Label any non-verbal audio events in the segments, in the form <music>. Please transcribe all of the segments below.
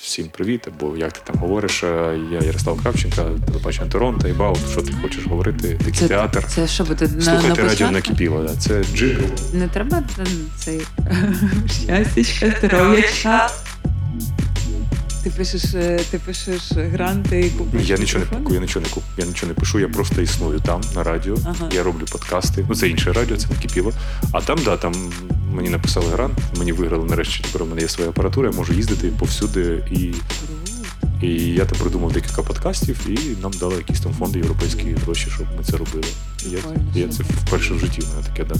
всім привіт, або як ти там говориш. е, Я Ярослав Кравченка, телебачення Торонто, і Баут, що ти хочеш говорити, Це, театр. це що буде на, на Слухайте радіо накипіло. Да. Це джигл. Не треба цей <laughs> щастячка, здоров'ячка. Ти пишеш, е, ти пишеш гранти і купуєш. я нічого не пакую, я нічого не куп, я нічого не пишу, я просто існую там на радіо. Ага. Я роблю подкасти. Ну це інше радіо, це накипіло. А там, да, там мені написали грант, мені виграли нарешті. Тепер у мене є своя апаратура, я можу їздити повсюди і. І я там придумав декілька подкастів, і нам дали якісь там фонди європейські гроші, щоб ми це робили. І я, Прикольно, я це вперше в житті в мене таке, да.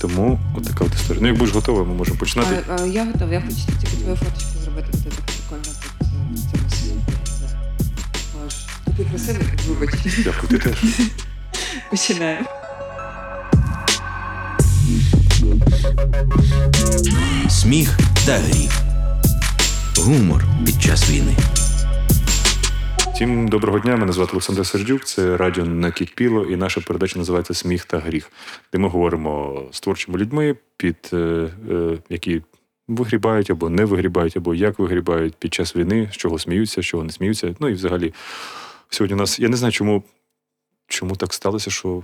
Тому от така от історія. Ну, як будеш готова, ми можемо починати. А, а, я готова, я хочу тільки твою фоточку зробити, де так прикольно тут е, в цьому світі. Боже, такий красивий, вибач. Дякую, ти теж. <laughs> Починаємо. Сміх та гріх. Гумор під час війни. Всім доброго дня. Мене звати Олександр Сердюк. Це радіо Накипіло, і наша передача називається Сміх та гріх, де ми говоримо з творчими людьми, під е, е, які вигрібають або не вигрібають, або як вигрібають під час війни, з чого сміються, з чого не сміються. Ну і взагалі, сьогодні у нас я не знаю, чому, чому так сталося, що.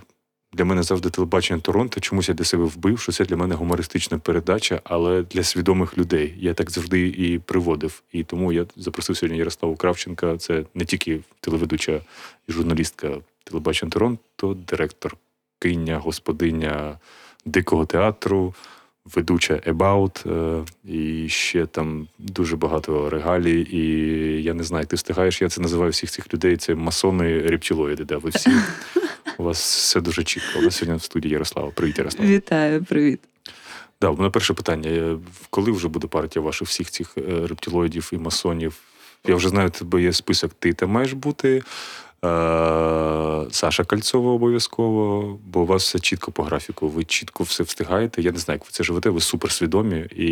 Для мене завжди телебачення Торонто. Чомусь я для себе вбив, що це для мене гумористична передача, але для свідомих людей. Я так завжди і приводив. І тому я запросив сьогодні Ярославу Кравченка. Це не тільки телеведуча і журналістка телебачення Торонто, директор киня, господиня дикого театру, ведуча About, е, і ще там дуже багато регалій. І я не знаю, ти встигаєш, я це називаю всіх цих людей. Це масони рептилоїди. Да, ви всі. У вас все дуже чітко. Нас сьогодні в студії Ярослава. Привіт, Ярослава. Вітаю, привіт. Да, у мене перше питання. Е, Коли вже буде партія ваших всіх цих е, рептилоїдів і масонів? Я вже знаю, у тебе є список, ти там маєш бути. Е, Саша Кальцова обов'язково, бо у вас все чітко по графіку, ви чітко все встигаєте. Я не знаю, як ви це живете, ви суперсвідомі. І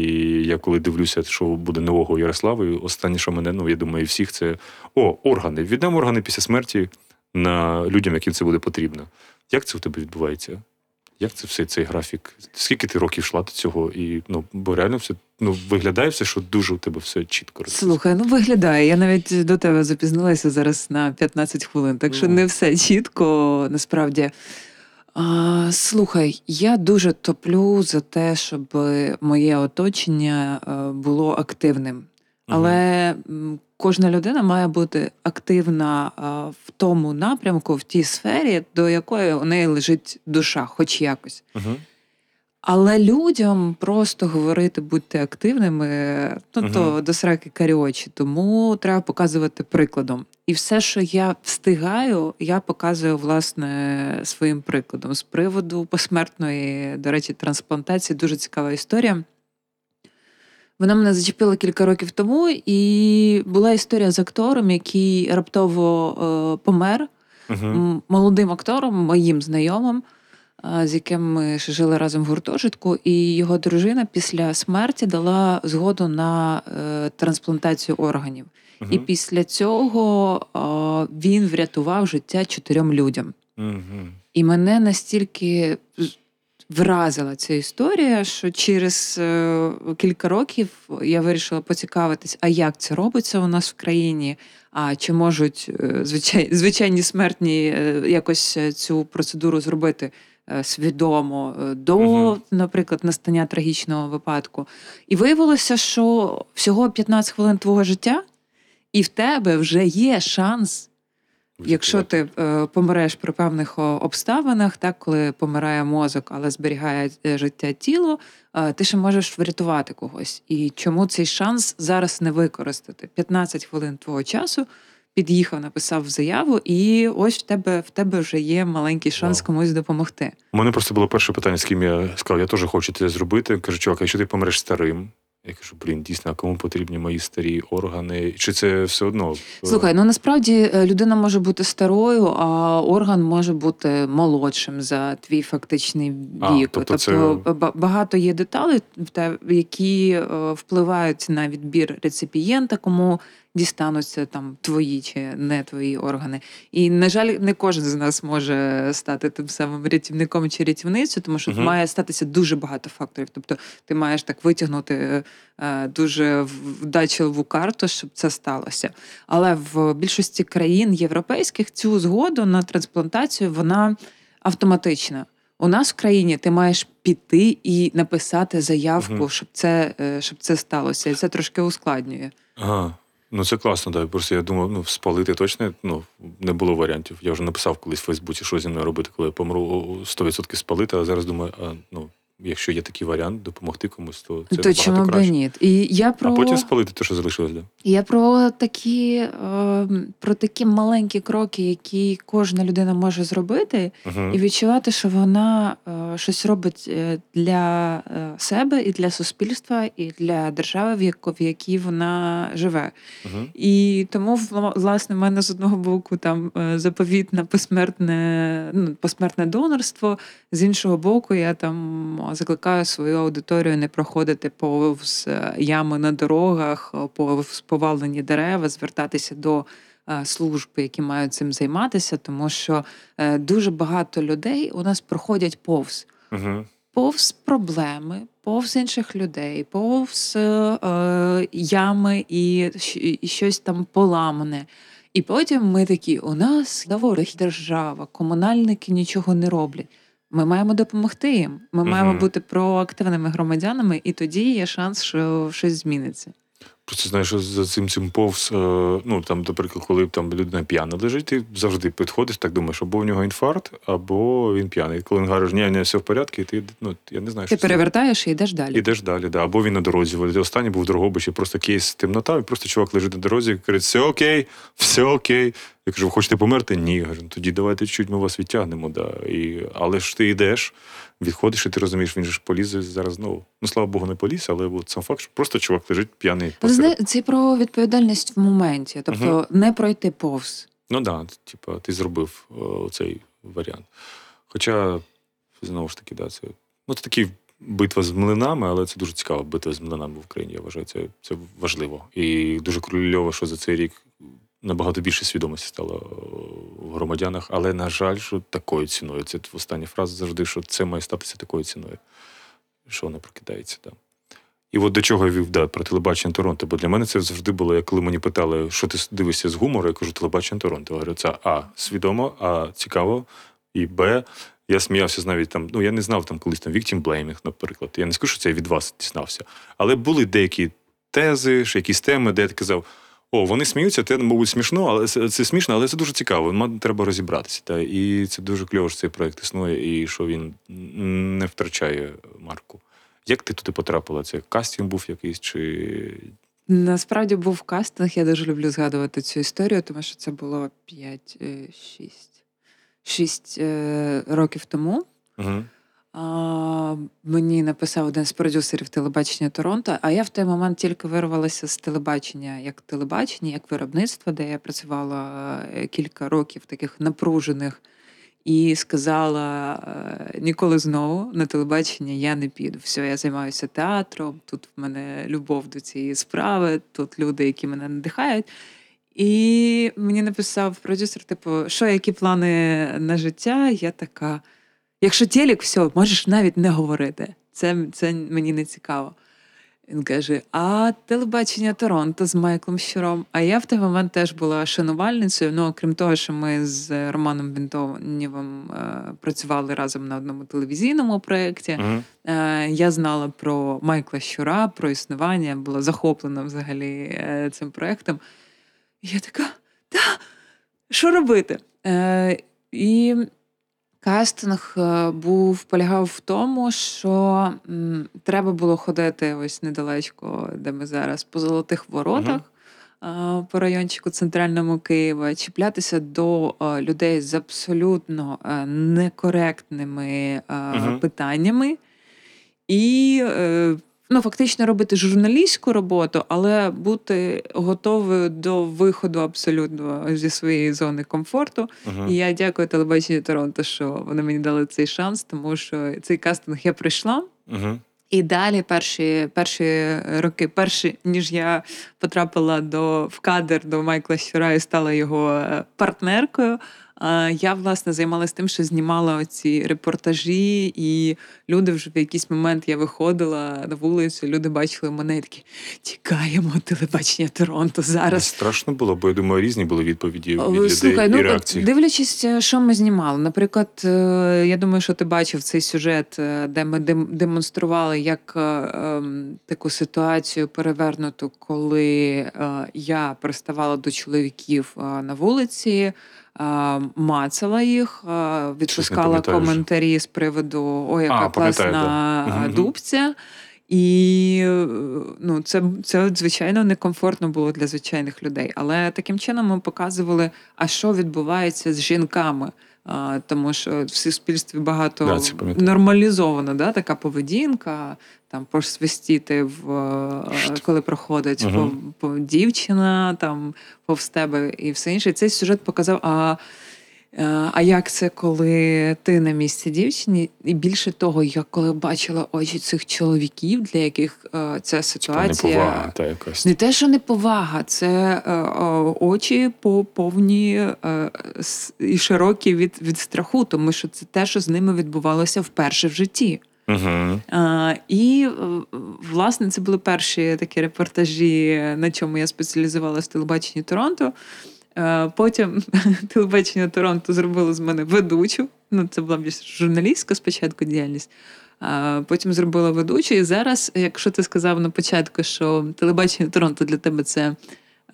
я коли дивлюся, що буде нового Ярослава, і останнє, що мене, ну я думаю, всіх це о, органи. Віддам органи після смерті на людям, яким це буде потрібно. Як це у тебе відбувається? Як це все цей графік? Скільки ти років йшла до цього? І ну, бо реально все ну, виглядає все, що дуже у тебе все чітко. Слухай, ну виглядає. Я навіть до тебе запізнилася зараз на 15 хвилин, так що Ну. не все чітко, насправді. А, слухай, я дуже топлю за те, щоб моє оточення е, було активним. Але м, кожна людина має бути активна в тому напрямку, в тій сфері, до якої у неї лежить душа, хоч якось. Угу. Але людям просто говорити будьте активними, ну то до сраки каріочі. Тому треба показувати прикладом. І все, що я встигаю, я показую власне своїм прикладом. З приводу посмертної, до речі, трансплантації дуже цікава історія. Вона мене зачепила кілька років тому, і була історія з актором, який раптово е, помер м- молодим актором, моїм знайомим, а, з яким ми ще жили разом в гуртожитку, і його дружина після смерті дала згоду на е, трансплантацію органів. І після цього а, він врятував життя чотирьом людям. Угу. І мене настільки вразила ця історія, що через е, кілька років я вирішила поцікавитись, а як це робиться у нас в країні. А чи можуть е, звичай, звичайні смертні е, якось цю процедуру зробити свідомо до, Мгм. наприклад, настання трагічного випадку? І виявилося, що всього 15 хвилин твого життя, і в тебе вже є шанс Якщо ти е, помреш при певних обставинах, так коли помирає мозок, але зберігає е, життя тіло, е, ти ще можеш врятувати когось. І чому цей шанс зараз не використати? 15 хвилин твого часу під'їхав, написав заяву, і ось в тебе в тебе вже є маленький шанс Вау. комусь допомогти. У мене просто було перше питання, з ким я сказав, я теж хочу це зробити. Кажу, чувак, а якщо ти помреш старим? Я кажу, блін, дійсно, а кому потрібні мої старі органи? Чи це все одно? Слухай, ну насправді е, людина може бути старою, а орган може бути молодшим за твій фактичний А, тобто, тобто це- багато є деталей, які е, впливають на відбір реципієнта, кому дістануться там твої чи не твої органи. І, на жаль, не кожен з нас може стати тим самим рятівником чи рятівницею, тому що Мгм. має статися дуже багато факторів. Тобто ти маєш так витягнути е, дуже вдачливу карту, щоб це сталося. Але в більшості країн європейських цю згоду на трансплантацію вона автоматична. У нас в країні ти маєш піти і написати заявку, Мгм. щоб це е, щоб це сталося, і це трошки ускладнює. Ага. Ну це класно, так. Просто я думав, ну, спалити точно ну, не було варіантів. Я вже написав колись в Фейсбуці, що зі мною робити, коли я помру о, 100% спалити, а зараз думаю, а, ну, якщо є такий варіант, допомогти комусь, то це То чому б ні? І я про А потім спалити те, що залишилось, да. Я про такі, е, про такі маленькі кроки, які кожна людина може зробити, Угу. і відчувати, що вона е, щось робить е, для е, себе і для суспільства, і для держави, в якій вона живе. Угу. І тому власне в мене з одного боку там заповіт на посмертне, ну, посмертне донорство. З іншого боку, я там закликаю свою аудиторію не проходити повз е, ями на дорогах, е, повз повалені дерева, звертатися до е, служб, які мають цим займатися, тому що дуже багато людей у нас проходять повз Угу. повз проблеми, повз інших людей, повз е, е, ями і, і щось там поламане. І потім ми такі: у нас доволі держава, комунальники нічого не роблять. Ми маємо допомогти їм. Ми Мгм. маємо бути проактивними громадянами, і тоді є шанс, що щось зміниться. Просто знаєш, що за цим цим повз, е, ну там, наприклад, коли там людина п'яна лежить, ти завжди підходиш, так думаєш, або в нього інфаркт, або він п'яний. Коли він говориш, ні, ні, все в порядку, і ти ну я не знаю, Ти що це. перевертаєш і йдеш далі. Ідеш далі, да. або він на дорозі. Останній був в Дрогобичі, просто кейс темнота, і просто чувак лежить на дорозі і каже, все окей, все окей. Я кажу, ви хочете померти? Ні. Я кажу, «Ну, тоді давайте чуть ми вас відтягнемо. Да. І, але ж ти йдеш, відходиш, і ти розумієш, він же ж полізе зараз знову. Ну, слава Богу, не поліз, але от сам факт, що просто чувак лежить п'яний. Посеред. це про відповідальність в моменті, тобто не пройти повз. Ну так, да, типа, ти зробив о, цей варіант. Хоча, знову ж таки, да, це, ну, це такі битва з млинами, але це дуже цікава битва з млинами в Україні. Я вважаю, це, це важливо. І дуже кльово, що за цей рік набагато більше свідомості стало в громадянах. Але, на жаль, що такою ціною. Це остання фраза завжди, що це має статися такою ціною. Що вона прокидається там. І от до чого я вів да, про телебачення Торонто. Бо для мене це завжди було, як коли мені питали, що ти дивишся з гумору, я кажу, телебачення Торонто. Я говорю, це А, свідомо, А, цікаво, і Б. Я сміявся навіть там, ну я не знав там колись там victim blaming, наприклад. Я не скажу, що це я від вас дізнався. Але були деякі тези, якісь теми, де я такий о, вони сміються, це, мабуть, смішно, але це, це смішно, але це дуже цікаво. Ма- Треба розібратися. Та, і це дуже кльово, що цей проект існує, і що він не втрачає марку. Як ти туди потрапила? Це кастинг був якийсь чи. Насправді був кастинг. Я дуже люблю згадувати цю історію, тому що це було 5-6 6 років тому. Угу. А, мені написав один з продюсерів телебачення Торонто, а я в той момент тільки вирвалася з телебачення як телебачення, як виробництво, де я працювала е, кілька років таких напружених, і сказала: е, ніколи знову на телебачення я не піду. Все, я займаюся театром, тут в мене любов до цієї справи, тут люди, які мене надихають. І мені написав продюсер: типу, що які плани на життя? Я така. Якщо телек, все, можеш навіть не говорити. Це, це мені не цікаво. Він каже: а телебачення Торонто з Майклом Щуром. А я в той момент теж була шанувальницею. Ну, окрім того, що ми з Романом Вінтонєвим е, працювали разом на одному телевізійному проєкті. Е, я знала про Майкла Щура, про існування, була захоплена взагалі е, цим проєктом. І я така, та, що робити? Е, і кастинг е, був полягав в тому, що м, треба було ходити ось недалечко, де ми зараз, по золотих воротах. е, По райончику центральному Києва чіплятися до е, людей з абсолютно некоректними uh-huh. питаннями, і ну, фактично робити журналістську роботу, але бути готовою до виходу абсолютно зі своєї зони комфорту. Угу. І я дякую телебаченню Торонто, що вони мені дали цей шанс, тому що цей кастинг я прийшла. Угу. І далі перші, перші роки, перші, ніж я потрапила до, в кадр до Майкла Щура і стала його е, партнеркою. Я власне займалася тим, що знімала ці репортажі, і люди вже в якийсь момент я виходила на вулицю, люди бачили мене і такі чекаємо телебачення Торонто Не зараз. страшно було, бо я думаю, різні були відповіді від людей Слухай, і ну реакції. дивлячись, е, що ми знімали. Наприклад, е, я думаю, що ти бачив цей сюжет, е, де ми демонстрували як ем, таку ситуацію перевернуту, коли я приставала до чоловіків на вулиці. Мацала їх, відпускала коментарі з приводу О, яка А, класна да. дубця. І ну, це, це звичайно некомфортно було для звичайних людей. Але таким чином ми показували, а що відбувається з жінками. А, тому що в суспільстві багато Да, нормалізована да, така поведінка, там посвистіти, в, е, коли проходить угу. по, по дівчина, там повз тебе і все інше. Цей сюжет показав. А, А як це, коли ти на місці дівчині? І більше того, я коли бачила очі цих чоловіків, для яких е, ця ситуація неповага та якась. не те, що неповага, це е, е, очі по- повні е, і широкі від, від страху, тому що це те, що з ними відбувалося вперше в житті. Угу. А, і е, власне це були перші такі репортажі, на чому я спеціалізувалася в телебаченні Торонто. Е, Потім <laughs> телебачення Торонто зробило з мене ведучу. Ну, це була більш журналістська спочатку діяльність. Потім зробила ведучу. І зараз, якщо ти сказав на початку, що телебачення Торонто для тебе це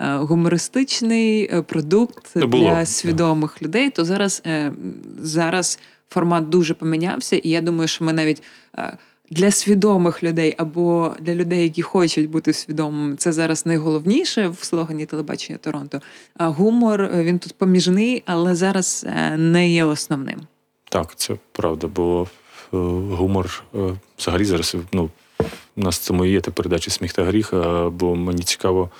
е, гумористичний е, продукт було, для свідомих людей, то зараз, зараз формат дуже помінявся, і я думаю, що ми навіть. Для свідомих людей або для людей, які хочуть бути свідомими, це зараз найголовніше в слогані телебачення Торонто. А гумор е, він тут поміжний, але зараз е, не є основним. Так, це правда, бо е, гумор взагалі зараз ну, у нас це моє та передача сміх та гріх, бо мені цікаво.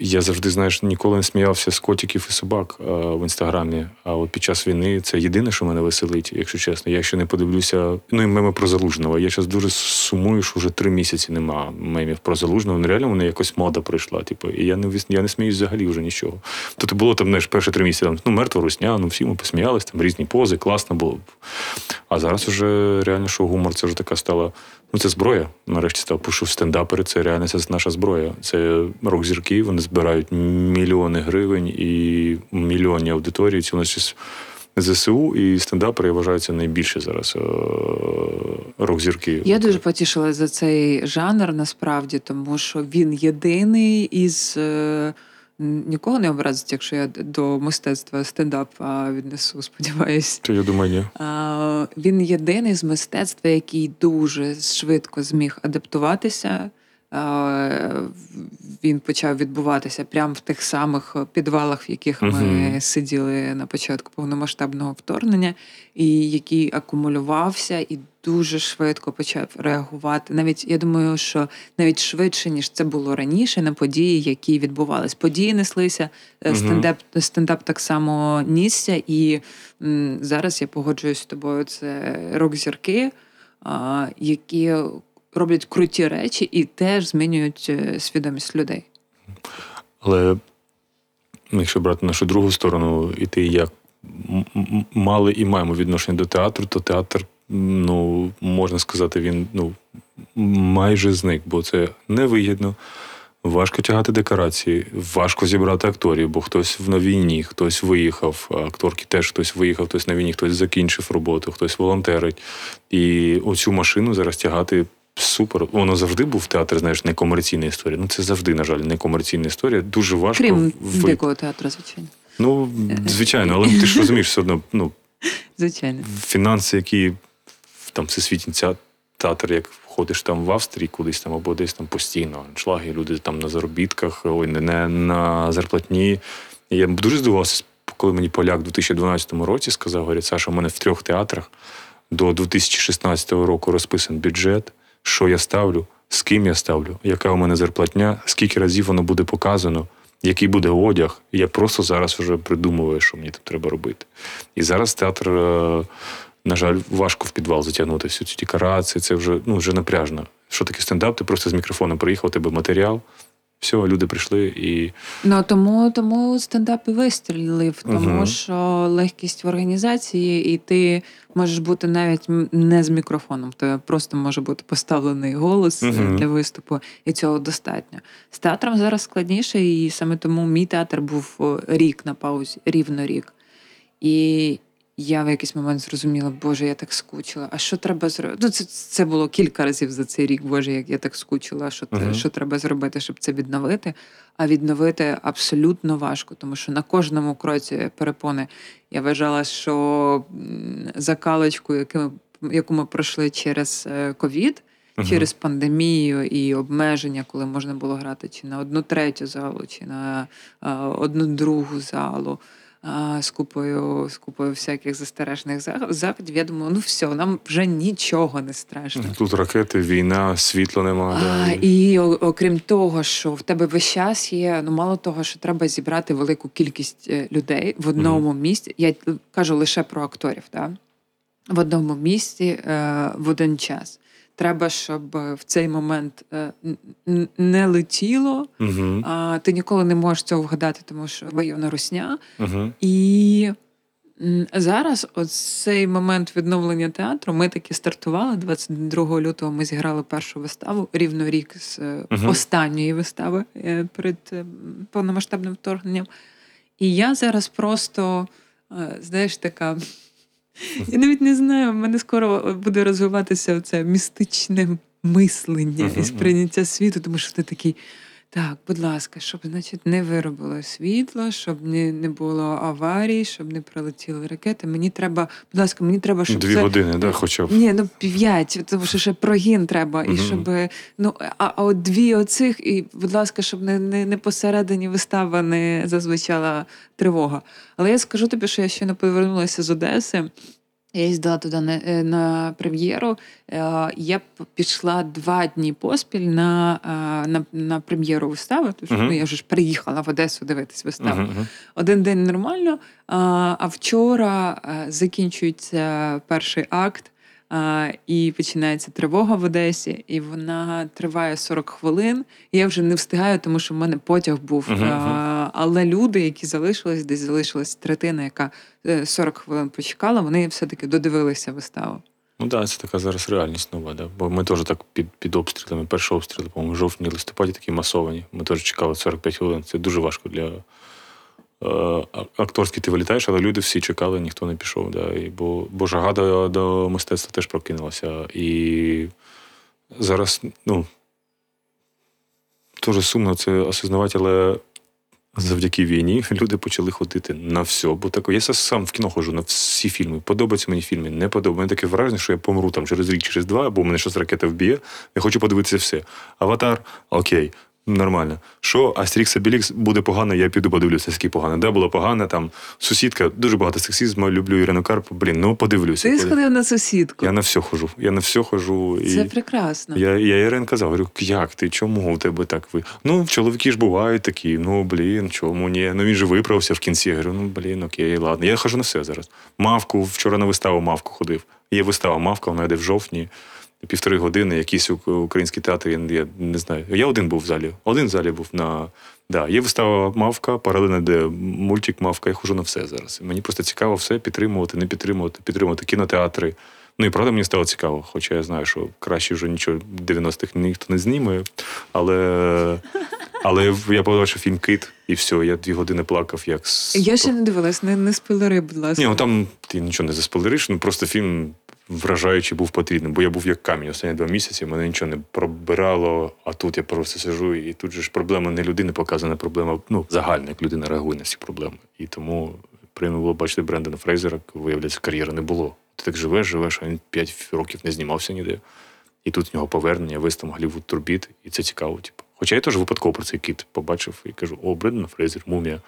Я завжди, знаєш, ніколи не сміявся з котиків і собак а, в інстаграмі. А от під час війни це єдине, що мене веселить, якщо чесно. Я ще не подивлюся. Ну і меми про залужного. Я зараз дуже сумую, що вже три місяці нема мемів про залужного. Ну реально мене якось мода прийшла. Типу, і я не я не сміюсь взагалі вже нічого. Тобто було там знаєш, перші три місяці. Там, ну, мертва русня, ну всі ми посміялись, там різні пози, класно було. А зараз уже реально, що гумор це вже така стала. Ну, це зброя. Нарешті став пишу стендапери. Це реально це наша зброя. Це рок-зірки, вони збирають мільйони гривень і мільйонні аудиторії. Це у нас щось ЗСУ і стендапери я вважаю, це найбільше зараз е, рок-зірки. Я дуже потішила за цей жанр насправді, тому що він єдиний із. Нікого не образить, якщо я до мистецтва стендап віднесу, <laughs> сподіваюсь. Чи я думаю, ні. Він єдиний з мистецтва, який дуже швидко зміг адаптуватися. Він почав відбуватися прямо в тих самих підвалах, в яких ми Мгм. сиділи на початку повномасштабного вторгнення, і який акумулювався і дуже швидко почав реагувати. Навіть я думаю, що навіть швидше ніж це було раніше на події, які відбувались. Події неслися, Мгм. стендап, стендап так само нісся, і м, зараз я погоджуюсь з тобою. Це рок-зірки, які роблять круті речі і теж змінюють е, свідомість людей. Але якщо брати нашу другу сторону, і ти і я м- м- мали і маємо відношення до театру, то театр, ну, можна сказати, він ну, майже зник, бо це невигідно. Важко тягати декорації, важко зібрати акторів, бо хтось на війні, хтось виїхав, акторки теж хтось виїхав, хтось на війні, хтось закінчив роботу, хтось волонтерить. І оцю машину зараз тягати супер. Воно завжди був театр, знаєш, некомерційна історія. Ну це завжди, на жаль, некомерційна історія. Дуже важко Крім ви- дикого театру, звичайно. Ну, звичайно, але ти ж розумієш, все одно, ну, <laughs> Звичайно. фінанси, які там всесвітній театр, як ходиш там в Австрії кудись там або десь там постійно аншлаги, люди там на заробітках, ой, не, не на зарплатні. Я дуже здивувався, коли мені поляк у 2012 році сказав, говорить, Саша, у мене в трьох театрах до 2016 року розписан бюджет, що я ставлю, з ким я ставлю, яка у мене зарплатня, скільки разів воно буде показано, який буде одяг. Я просто зараз вже придумую, що мені тут треба робити. І зараз театр, е, на жаль, важко в підвал затягнути всю цю декорації, Це вже ну вже напряжно. Що таке стендап? Ти просто з мікрофоном приїхав, тебе матеріал. Все, люди прийшли і Ну тому, тому стендап і вистрілив, тому Мгм. що легкість в організації, і ти можеш бути навіть не з мікрофоном. То просто може бути поставлений голос е, Мгм. для виступу, і цього достатньо. З театром зараз складніше, і саме тому мій театр був рік на паузі, рівно рік. І я в якийсь момент зрозуміла, Боже, я так скучила. А що треба зробити? Ну, це, це було кілька разів за цей рік, Боже, як я так скучила. Що, те- Мгм. що треба зробити, щоб це відновити? А відновити абсолютно важко, тому що на кожному кроці перепони я вважала, що закалочку, яку ми, яку ми пройшли через е, ковід, через пандемію і обмеження, коли можна було грати чи на одну третю залу, чи на е, одну другу залу. З купою, з купою всяких застережних заходів. Я думаю, ну все, нам вже нічого не страшно. тут ракети, війна, світла немає. А, і окрім того, що в тебе весь час є, ну мало того, що треба зібрати велику кількість е, людей в одному місці. Я кажу лише про акторів, да? в одному місці е, в один час. Треба, щоб е, в цей момент е, не летіло. Угу. А ти ніколи не можеш цього вгадати, тому що воєнна русня. Угу. І зараз, от цей момент відновлення театру, ми таки стартували 22 лютого. Ми зіграли першу виставу рівно рік з Мгм. останньої вистави перед повномасштабним вторгненням. І я зараз просто, знаєш, така. Я навіть не знаю, в мене скоро буде розвиватися це містичне мислення і сприйняття світу, тому що ти такий. Так, будь ласка, щоб значить не виробило світло, щоб не, не було аварій, щоб не прилетіли ракети. Мені треба, будь ласка, мені треба, щоб Дві це... години, да, хоча б. Ні, ну п'ять, тому що ще прогін треба. І щоб ну а, а от дві оцих, і будь ласка, щоб не, не, не посередині вистава не зазвучала тривога. Але я скажу тобі, що я ще не повернулася з Одеси. Я їздила туди на, е, на прем'єру. Е, Я пішла два дні поспіль на, е, на, на прем'єру вистави. Що Мгм. ну, я вже ж приїхала в Одесу дивитись виставу. Угу. Один день нормально, а, вчора закінчується перший акт, а, і починається тривога в Одесі, і вона триває 40 хвилин. І я вже не встигаю, тому що в мене потяг був. Мгм, Але люди, які залишились, десь залишилась третина, яка е, 40 хвилин почекала, вони все-таки додивилися виставу. Ну так, да, це така зараз реальність нова, да. Бо ми теж так під, під обстрілами. Перші обстріли, по-моєму, жовтні, листопаді такі масовані. Ми теж чекали 45 хвилин. Це дуже важко для е, а- ти вилітаєш, але люди всі чекали, ніхто не пішов. Да. І, бо, бо жага до, до мистецтва теж прокинулася. І зараз, ну, дуже сумно це осознавати, але завдяки війні люди почали ходити на все. Бо так я сам в кіно ходжу на всі фільми. Подобаються мені фільми, не подобаються. Таке враження, що я помру там через рік, через два, або мене щось ракета вб'є. Я хочу подивитися все. Аватар, окей. Нормально. Що Астрікс Абілікс буде погано, я піду подивлюся, скільки погано. Де було погано, там сусідка, дуже багато сексизму, люблю Ірину Карпу. Блін, ну подивлюся. Ти сходив на сусідку. Я на все хожу. Я на все хожу. І... Це прекрасно. Я, я Ірин казав, говорю, як ти, чому у тебе так ви? Ну, чоловіки ж бувають такі, ну блін, чому ні? Ну він же виправився в кінці. Я говорю, ну блін, окей, ладно. Я хожу на все зараз. Мавку, вчора на виставу мавку ходив. Є вистава Мавка, вона йде в жовтні. Півтори години, якийсь український театр, я, не знаю. Я один був в залі. Один в залі був на. Да, є вистава Мавка, паралельно де мультик Мавка, я хожу на все зараз. Мені просто цікаво все підтримувати, не підтримувати, підтримувати кінотеатри. Ну і правда мені стало цікаво, хоча я знаю, що краще вже нічого 90-х ніхто не зніме. Але, але я побачив фільм Кит, і все, я дві години плакав, як Я ще не дивилась, не, не спойлери, будь ласка. Ні, ну там ти нічого не заспойлериш, ну просто фільм вражаючий був потрібним, бо я був як камінь останні два місяці, мене нічого не пробирало, а тут я просто сижу, і тут же ж проблема не людини показана, проблема ну, загальна, як людина реагує на ці проблеми. І тому приємно було бачити Брендана Фрейзера, виявляється, кар'єри не було. Ти так живеш, живеш, а він 5 років не знімався ніде. І тут в нього повернення, весь там турбіт, і це цікаво. Типу. Хоча я теж випадково про цей кіт побачив і кажу: о, Брендан Фрейзер, мумія.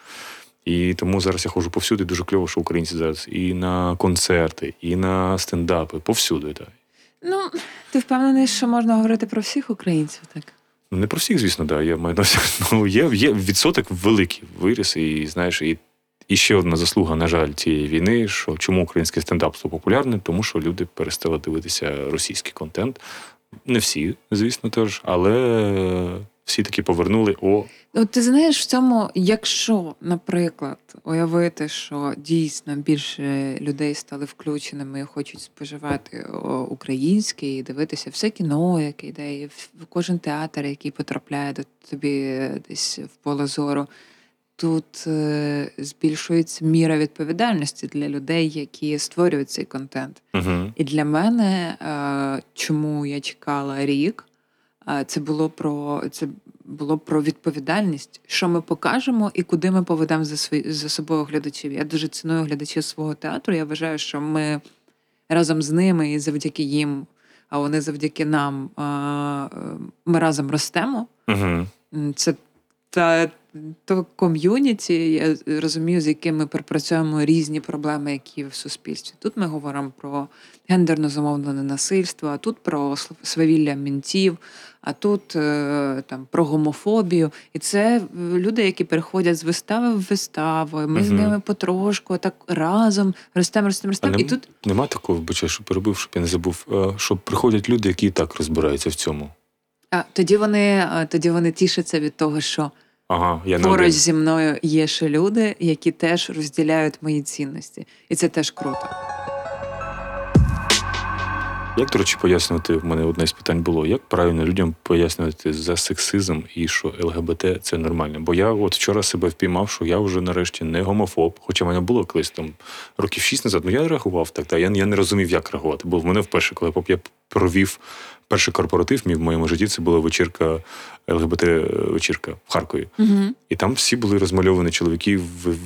І тому зараз я ходжу повсюди. Дуже кльово, що українці зараз і на концерти, і на стендапи, повсюди. Так. Ну, ти впевнений, що можна говорити про всіх українців, так? Ну, не про всіх, звісно, да. Я маю <laughs> ну, є, є відсоток великий виріс, і знаєш, і, і ще одна заслуга, на жаль, цієї війни, що чому український стендап став популярним, тому що люди перестали дивитися російський контент. Не всі, звісно, теж, але всі таки повернули. О, От ти знаєш, в цьому, якщо, наприклад, уявити, що дійсно більше людей стали включеними і хочуть споживати українське і дивитися все кіно, яке йде, і в- кожен театр, який потрапляє до тобі десь в поле зору, тут е, збільшується міра відповідальності для людей, які створюють цей контент. угу. І для мене, е, чому я чекала рік, е, це було про це було про відповідальність, що ми покажемо і куди ми поведемо за свої за собою глядачів. Я дуже ціную глядачів свого театру. Я вважаю, що ми разом з ними і завдяки їм, а вони завдяки нам, ми разом ростемо. Угу. Це та то ком'юніті, я розумію, з яким ми пропрацюємо різні проблеми, які в суспільстві. Тут ми говоримо про гендерно замовлене насильство, а тут про свавілля мінтів, а тут е, там про гомофобію. І це е, люди, які переходять з вистави в виставу. Ми з ними потрошку так разом ростемо, ростемо, ростемо. нем- І тут нема такого, вибачай, що перебив, щоб я не забув, е, що приходять люди, які і так розбираються в цьому. а, тоді вони тоді вони тішаться від того, що Ага, я Поруч зі мною є ще люди, які теж розділяють мої цінності, і це теж круто. Як, до речі, пояснювати, в мене одне з питань було, як правильно людям пояснювати за сексизм і що ЛГБТ це нормально? Бо я от вчора себе впіймав, що я вже нарешті не гомофоб, хоча в мене було колись там років шість назад, ну я реагував так, та я, я не розумів, як реагувати. Бо в мене вперше, коли я провів перший корпоратив мій в моєму житті, це була вечірка ЛГБТ вечірка в Харкові. Угу. І там всі були розмальовані чоловіки в, в,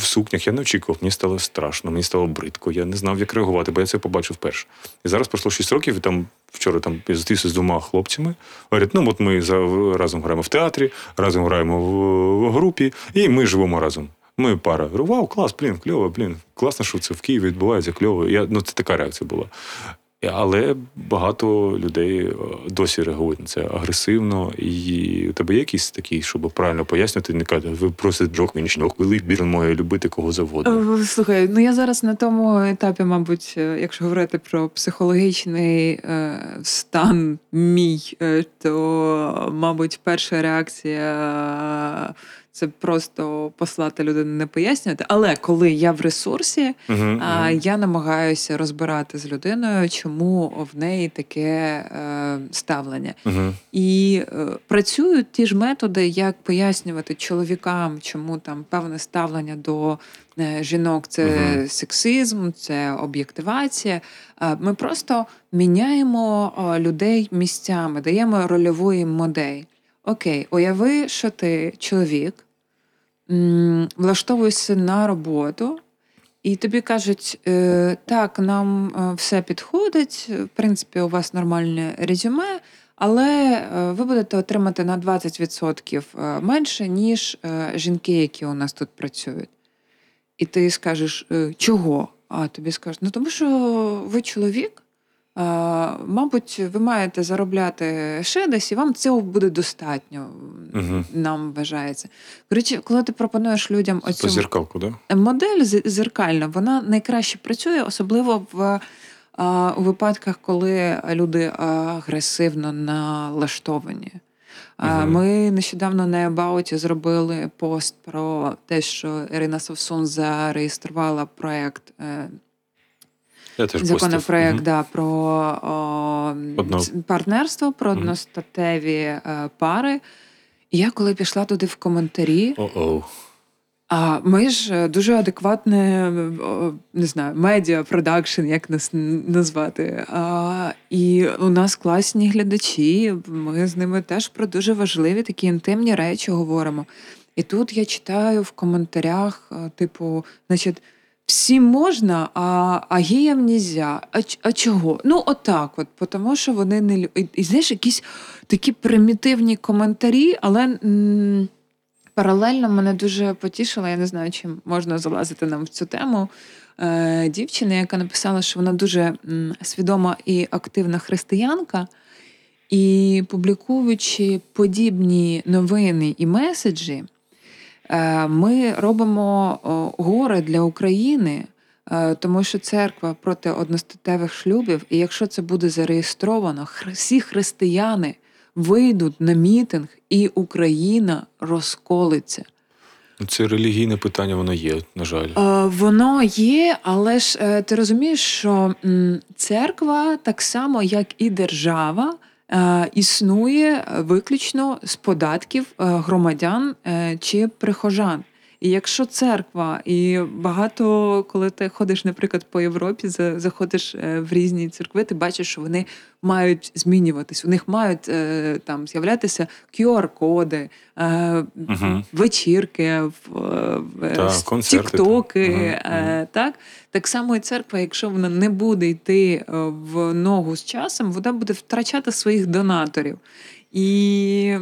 в сукнях. Я не очікував, мені стало страшно, мені стало бридко. Я не знав, як реагувати, бо я це побачив перше. І зараз пройшло 6 років, і там вчора там я зустрівся з двома хлопцями. Говорять, ну от ми за, разом граємо в театрі, разом граємо в, в групі, і ми живемо разом. Ми пара. Говорю, Вау, клас, блін, кльово, блін. Класно, що це в Києві відбувається, кльово. Я, ну, це така реакція була. Але багато людей е, досі реагують на це агресивно. І у тебе є якісь такі, щоб правильно пояснювати, не казати, ви просите джок мені жінок, ви він має любити кого завгодно. Е, Слухай, ну я зараз на тому етапі, мабуть, е, якщо говорити про психологічний стан мій, то, мабуть, перша реакція це просто послати людину не пояснювати. Але коли я в ресурсі, Угу, А я намагаюся розбирати з людиною, чому в неї таке е, ставлення. угу. І е, працюють ті ж методи, як пояснювати чоловікам, чому там певне ставлення до е, жінок це сексизм, це об'єктивація. Ми просто міняємо людей місцями, даємо рольову модель. Окей, уяви, що ти чоловік, м, влаштовуєшся на роботу. І тобі кажуть, е, так, нам е, все підходить, в принципі, у вас нормальне резюме, але е, ви будете отримати на 20% е, менше, ніж жінки, які у нас тут працюють. І ти скажеш, чого? А тобі скажуть, ну тому що ви чоловік, мабуть, ви маєте заробляти ще десь, і вам цього буде достатньо, Мгм. нам вважається. Коротше, коли ти пропонуєш людям оцю зеркалку, да? модель зеркальна, вона найкраще працює, особливо в у випадках, коли люди агресивно налаштовані. Мгм. Ми нещодавно на Абауті зробили пост про те, що Ірина Совсун зареєструвала проект. Я теж Законопроект постив. да, про о, Одно- партнерство, про Мгм. одностатеві е, пари. І я коли пішла туди в коментарі, О-оу. а ми ж е, дуже адекватне, не знаю, медіа продакшн, як нас назвати. А, і у нас класні глядачі. Ми з ними теж про дуже важливі такі інтимні речі говоримо. І тут я читаю в коментарях, е, типу, значить. Всім можна, а, а геям нельзя. А, а чого? Ну, отак, от, тому що вони не лю- і, і знаєш, якісь такі примітивні коментарі, але м, паралельно мене дуже потішила. Я не знаю, чим можна залазити нам в цю тему. Е, дівчина, яка написала, що вона дуже м, свідома і активна християнка, і публікуючи подібні новини і меседжі, ми робимо горе для України, Е, Тому що церква проти одностатевих шлюбів, і якщо це буде зареєстровано, всі християни вийдуть на мітинг, і Україна розколиться. Ну, Це релігійне питання, воно є, на жаль. Е, Воно є, але ж е, ти розумієш, що церква так само, як і держава, е, існує виключно з податків е, громадян е, чи прихожан. І якщо церква, і багато, коли ти ходиш, наприклад, по Європі, заходиш е, в різні церкви, ти бачиш, що вони мають змінюватись. У них мають е, там з'являтися QR-коди, е, Мгм. вечірки, тіктоки. е. Так? так само і церква, якщо вона не буде йти е, в ногу з часом, вона буде втрачати своїх донаторів. І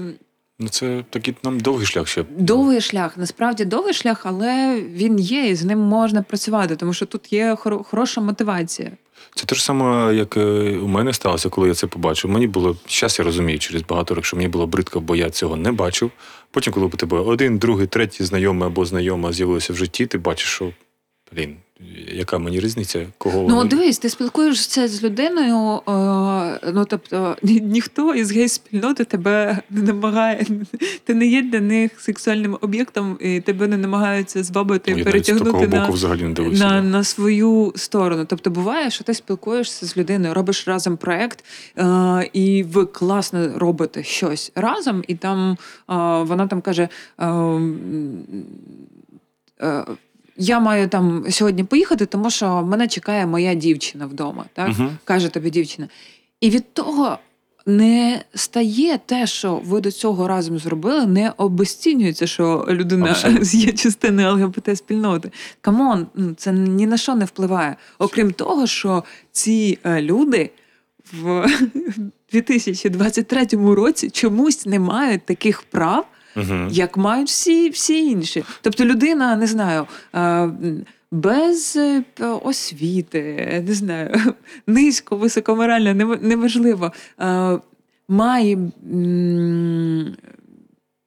Ну, це такий нам довгий шлях ще. довгий шлях, насправді довгий шлях, але він є, і з ним можна працювати, тому що тут є хоро- хороша мотивація. Це те ж саме, як е, у мене сталося, коли я це побачив. Мені було зараз я розумію через багато років, що мені було бридко, бо я цього не бачив. Потім, коли у тебе один, другий, третій знайомий або знайома з'явилися в житті, ти бачиш, що блін, яка мені різниця, кого Ну, от дивись, ти спілкуєшся з людиною. Е, ну тобто, ні- ніхто із гей-спільноти тебе не намагає. Ти не є для них сексуальним об'єктом, і тебе не намагаються звабити, Я перетягнути на, боку взагалі не дивився. на, на свою сторону. Тобто, буває, що ти спілкуєшся з людиною, робиш разом проект, е, і ви класно робите щось разом, і там е, вона там каже. Е, е, я маю там сьогодні поїхати, тому що мене чекає моя дівчина вдома, так? Мгм. каже тобі дівчина. І від того не стає те, що ви до цього разом зробили, не обесцінюється, що людина є частиною ЛГБТ-спільноти. Come on, ну, це ні на що не впливає. Окрім того, що ці е, люди в <laughs> 2023 році чомусь не мають таких прав, Мгм. як мають всі, всі інші. Тобто людина, не знаю. е, Без е, освіти, не знаю, <laughs> низько, високоморально, неважливо, е, має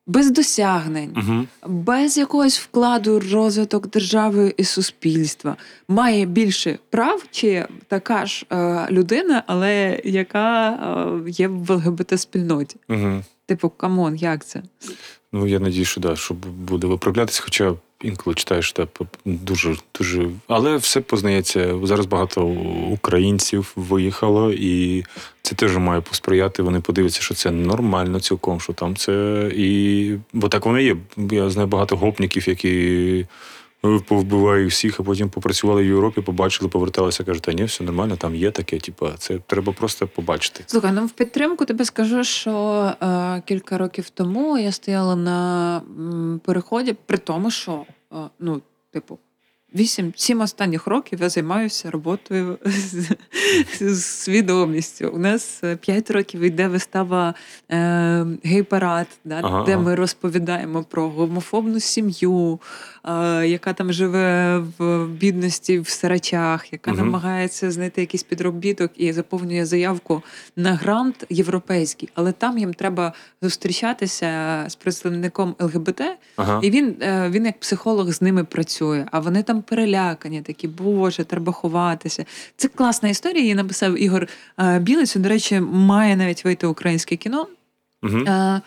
без досягнень, Мгм. без якогось вкладу розвиток держави і суспільства, має більше прав, чи така ж е, людина, але яка е, є в ЛГБТ-спільноті. Мгм. Типу, come on, як це? Ну, я надію, що да, що буде виправлятися, хоча інколи читаєш да, дуже, дуже. Але все познається. Зараз багато українців виїхало, і це теж має посприяти. Вони подивляться, що це нормально цілком, що там це. І... Бо так воно є. Я знаю багато гопників, які. Е, Повбиваю всіх, а потім попрацювали в Європі, побачили, поверталися, кажуть, та ні, все нормально, там є таке. Типа, це треба просто побачити. Слухай, ну в підтримку тебе скажу, що е, кілька років тому я стояла на м, переході, при тому, що е, ну, типу, вісім сім останніх років я займаюся роботою з, з свідомістю. У нас е, п'ять років йде вистава е, гей-парад, да, Ага, де ага. ми розповідаємо про гомофобну сім'ю, е, яка там живе в бідності в сарачах, яка Мгм. намагається знайти якийсь підробіток і заповнює заявку на грант європейський, але там їм треба зустрічатися з представником ЛГБТ, Ага. і він, е, він як психолог з ними працює. А вони там перелякані, такі, боже, треба ховатися. Це класна історія. Її написав Ігор е, Білець. До речі, має навіть вийти українське кіно. Мгм. Е,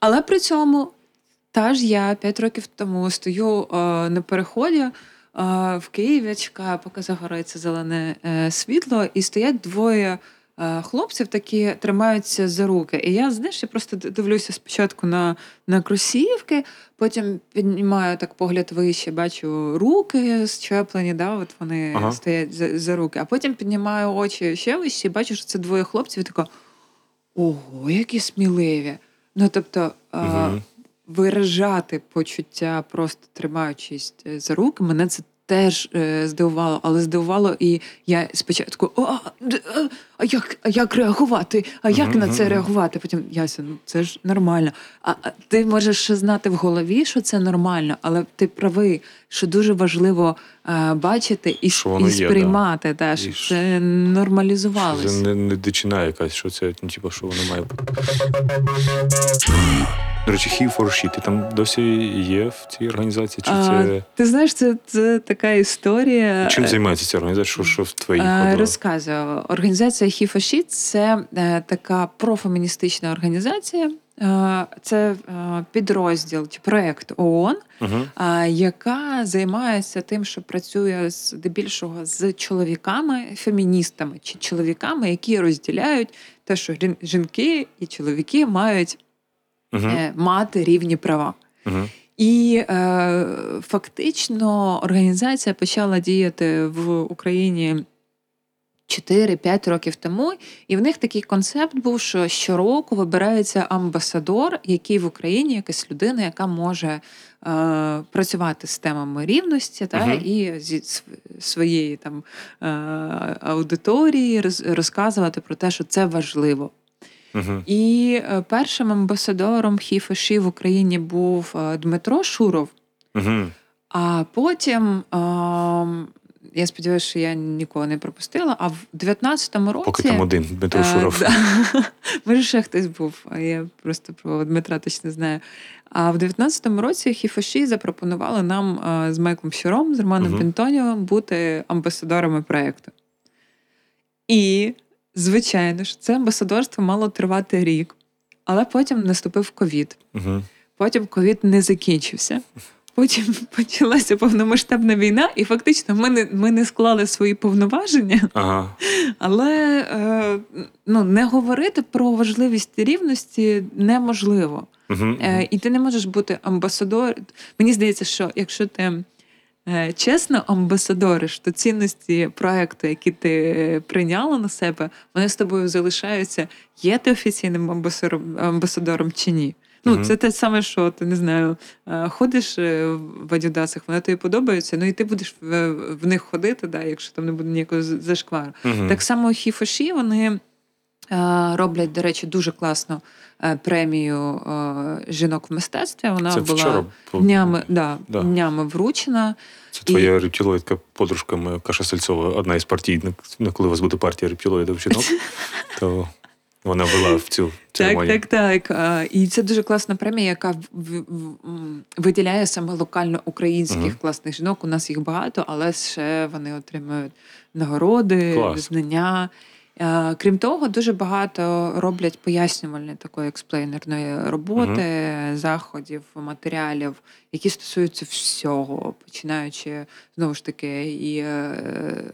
Але при цьому та ж я п'ять років тому стою е, на переході в Києві, чекаю, поки загориться зелене світло, і стоять двоє. Е, Хлопців такі тримаються за руки. І я, знаєш, я просто дивлюся спочатку на, на кросівки, потім піднімаю так погляд вище, бачу руки щеплені, да, от вони Ага. стоять за, за руки. А потім піднімаю очі ще вище і бачу, що це двоє хлопців, і така: ого, які сміливі. Ну, тобто, Мгм. виражати почуття, просто тримаючись е, за руки, мене це теж е, здивувало, але здивувало, і я спочатку «О, а, а, а як, а як реагувати? А як Мгм, на це реагувати? Потім Яся, ну це ж нормально. А, а ти можеш ще знати в голові, що це нормально, але ти правий, що дуже важливо е, бачити і, Що і є, да. сприймати, та, щоб І це нормалізувалося. Це не, не дичина якась, що це, типу, що воно має бути. До речі, He for She, ти там досі є в цій організації? Чи А, це Ти знаєш, це, це така історія. чим займається ця організація? Що, що в твоїй Е? Розказую. Організація Хіфаші це е, така профеміністична організація. Е, Це е, підрозділ чи проект ООН, а, яка займається тим, що працює здебільшого з чоловіками, феміністами чи чоловіками, які розділяють те, що жінки і чоловіки мають Угу. мати рівні права. Угу. І е, фактично організація почала діяти в Україні 4-5 років тому, і в них такий концепт був, що щороку вибирається амбасадор, який в Україні якась людина, яка може е, працювати з темами рівності, та, Мгм. і зі своєї там е, аудиторії роз- розказувати про те, що це важливо. Угу. І е, першим амбасадором ХІФШі в Україні був е, Дмитро Шуров. Угу. А потім, ем, я сподіваюся, що я нікого не пропустила. А в 19-му році Поки там один Дмитро е, Шуров. <laughs> може ще хтось був, а я просто про Дмитра точно знаю. А в 19-му році Хіфаші запропонували нам з Майклом Щуром, з Романом Мгм. Пінтоніо бути амбасадорами проєкту. І, звичайно ж, це амбасадорство мало тривати рік, але потім наступив ковід. Угу. Потім ковід не закінчився. Потім почалася повномасштабна війна, і фактично ми не, ми не склали свої повноваження, Ага. але е, ну, не говорити про важливість рівності неможливо. Угу. Е, і ти не можеш бути амбасадор. Мені здається, що якщо ти чесно амбасадориш, то цінності проекту, які ти прийняла на себе, вони з тобою залишаються. Є ти офіційним амбасадором, амбасадором чи ні? Ну, Мгм. це те саме, що ти не знаю, е, ходиш е, в адідасах, вони тобі подобаються, ну і ти будеш в, в них ходити, да, якщо там не буде ніякого зашквару. Угу. Так само хіфоші вони е, роблять, до речі, дуже класну е, премію е, жінок в мистецтві. Вона Це була вчора днями, да, Да. днями вручена. Це твоя рептилоїдка подружка моя Каша Сальцова, одна із партійних. Ну, коли у вас буде партія рептилоїдів жінок, <laughs> то вона вела в цю церемонію. Так, так, так. І це дуже класна премія, яка виділяє саме локально українських Мгм. класних жінок. У нас їх багато, але ще вони отримують нагороди, Клас. визнання. А, Крім того, дуже багато роблять пояснювальної такої експлейнерної роботи, заходів, матеріалів, які стосуються всього, починаючи знову ж таки і е,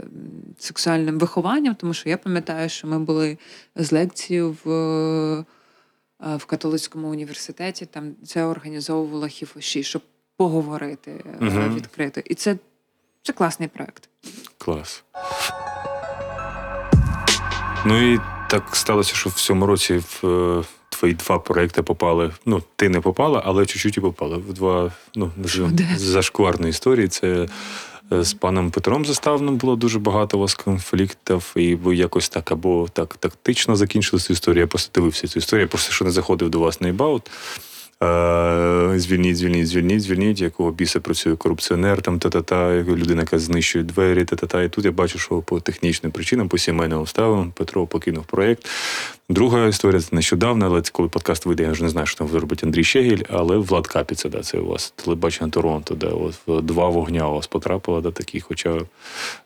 сексуальним вихованням, тому що я пам'ятаю, що ми були з лекцією в, е, в католицькому університеті. Там це організовувала Хіфоші, щоб поговорити е, Мгм. відкрито. І це, це класний проект. Клас. Ну і так сталося, що в цьому році в е, твої два проекти попали. Ну, ти не попала, але чуть-чуть і попала. В два ну, зашкварні історії. Це е, з паном Петром Заставним було дуже багато у вас конфліктів, і ви якось так або так тактично закінчили цю історію. Я просто дивився цю історію, я просто що не заходив до вас на ібаут. Звільніть, звільніть, звільніть, звільніть, якого біса працює корупціонер, там та-та-та, людина, яка знищує двері, та-та-та. І тут я бачу, що по технічним причинам, по сімейним обставинам Петро покинув проєкт. Друга історія це нещодавно, але коли подкаст вийде, я вже не знаю, що там робить Андрій Щегіль, але Влад Капіца, да, це у вас телебачення Торонто, де от два вогня у вас потрапило до таких. Хоча